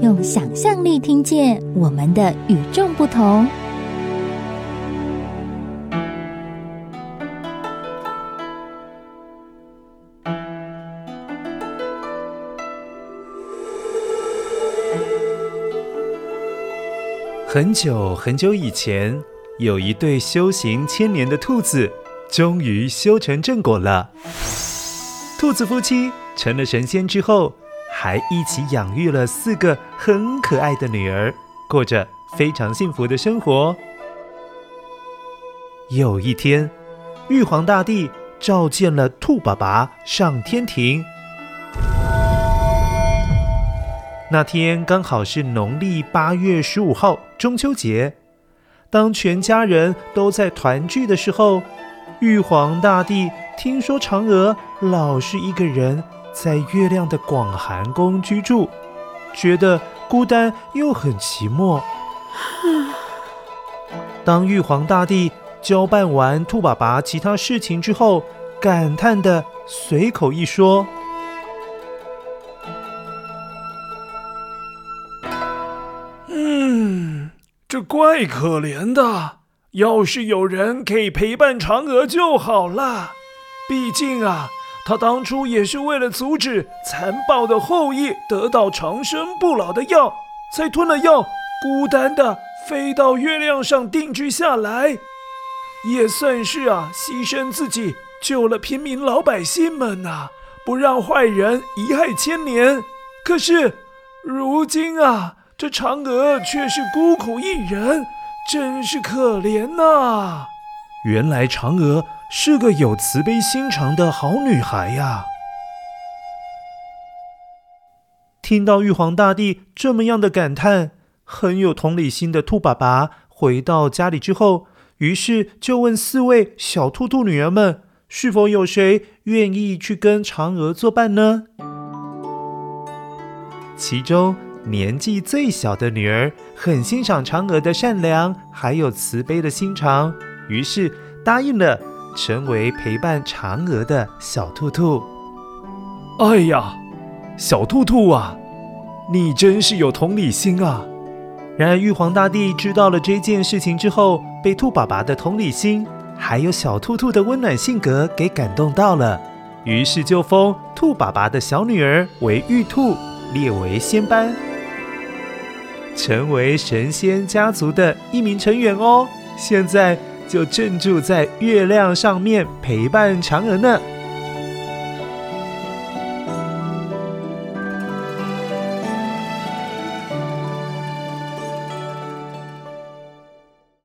用想象力听见我们的与众不同。很久很久以前，有一对修行千年的兔子，终于修成正果了。兔子夫妻成了神仙之后，还一起养育了四个很可爱的女儿，过着非常幸福的生活。有一天，玉皇大帝召见了兔爸爸上天庭。那天刚好是农历八月十五号，中秋节。当全家人都在团聚的时候，玉皇大帝听说嫦娥老是一个人在月亮的广寒宫居住，觉得孤单又很寂寞。当玉皇大帝交办完兔爸爸其他事情之后，感叹的随口一说。这怪可怜的，要是有人可以陪伴嫦娥就好了。毕竟啊，他当初也是为了阻止残暴的后羿得到长生不老的药，才吞了药，孤单的飞到月亮上定居下来，也算是啊牺牲自己，救了平民老百姓们呐、不让坏人遗害千年。可是如今啊。这嫦娥却是孤苦一人，真是可怜呐！原来嫦娥是个有慈悲心肠的好女孩呀。听到玉皇大帝这么样的感叹，很有同理心的兔爸爸回到家里之后，于是就问四位小兔兔女儿们：是否有谁愿意去跟嫦娥作伴呢？其中。年纪最小的女儿很欣赏嫦娥的善良，还有慈悲的心肠，于是答应了，成为陪伴嫦娥的小兔兔。哎呀，小兔兔啊，你真是有同理心啊！然而玉皇大帝知道了这件事情之后，被兔爸爸的同理心，还有小兔兔的温暖性格给感动到了，于是就封兔爸爸的小女儿为玉兔，列为仙班。成为神仙家族的一名成员哦，现在就正住在月亮上面陪伴嫦娥呢。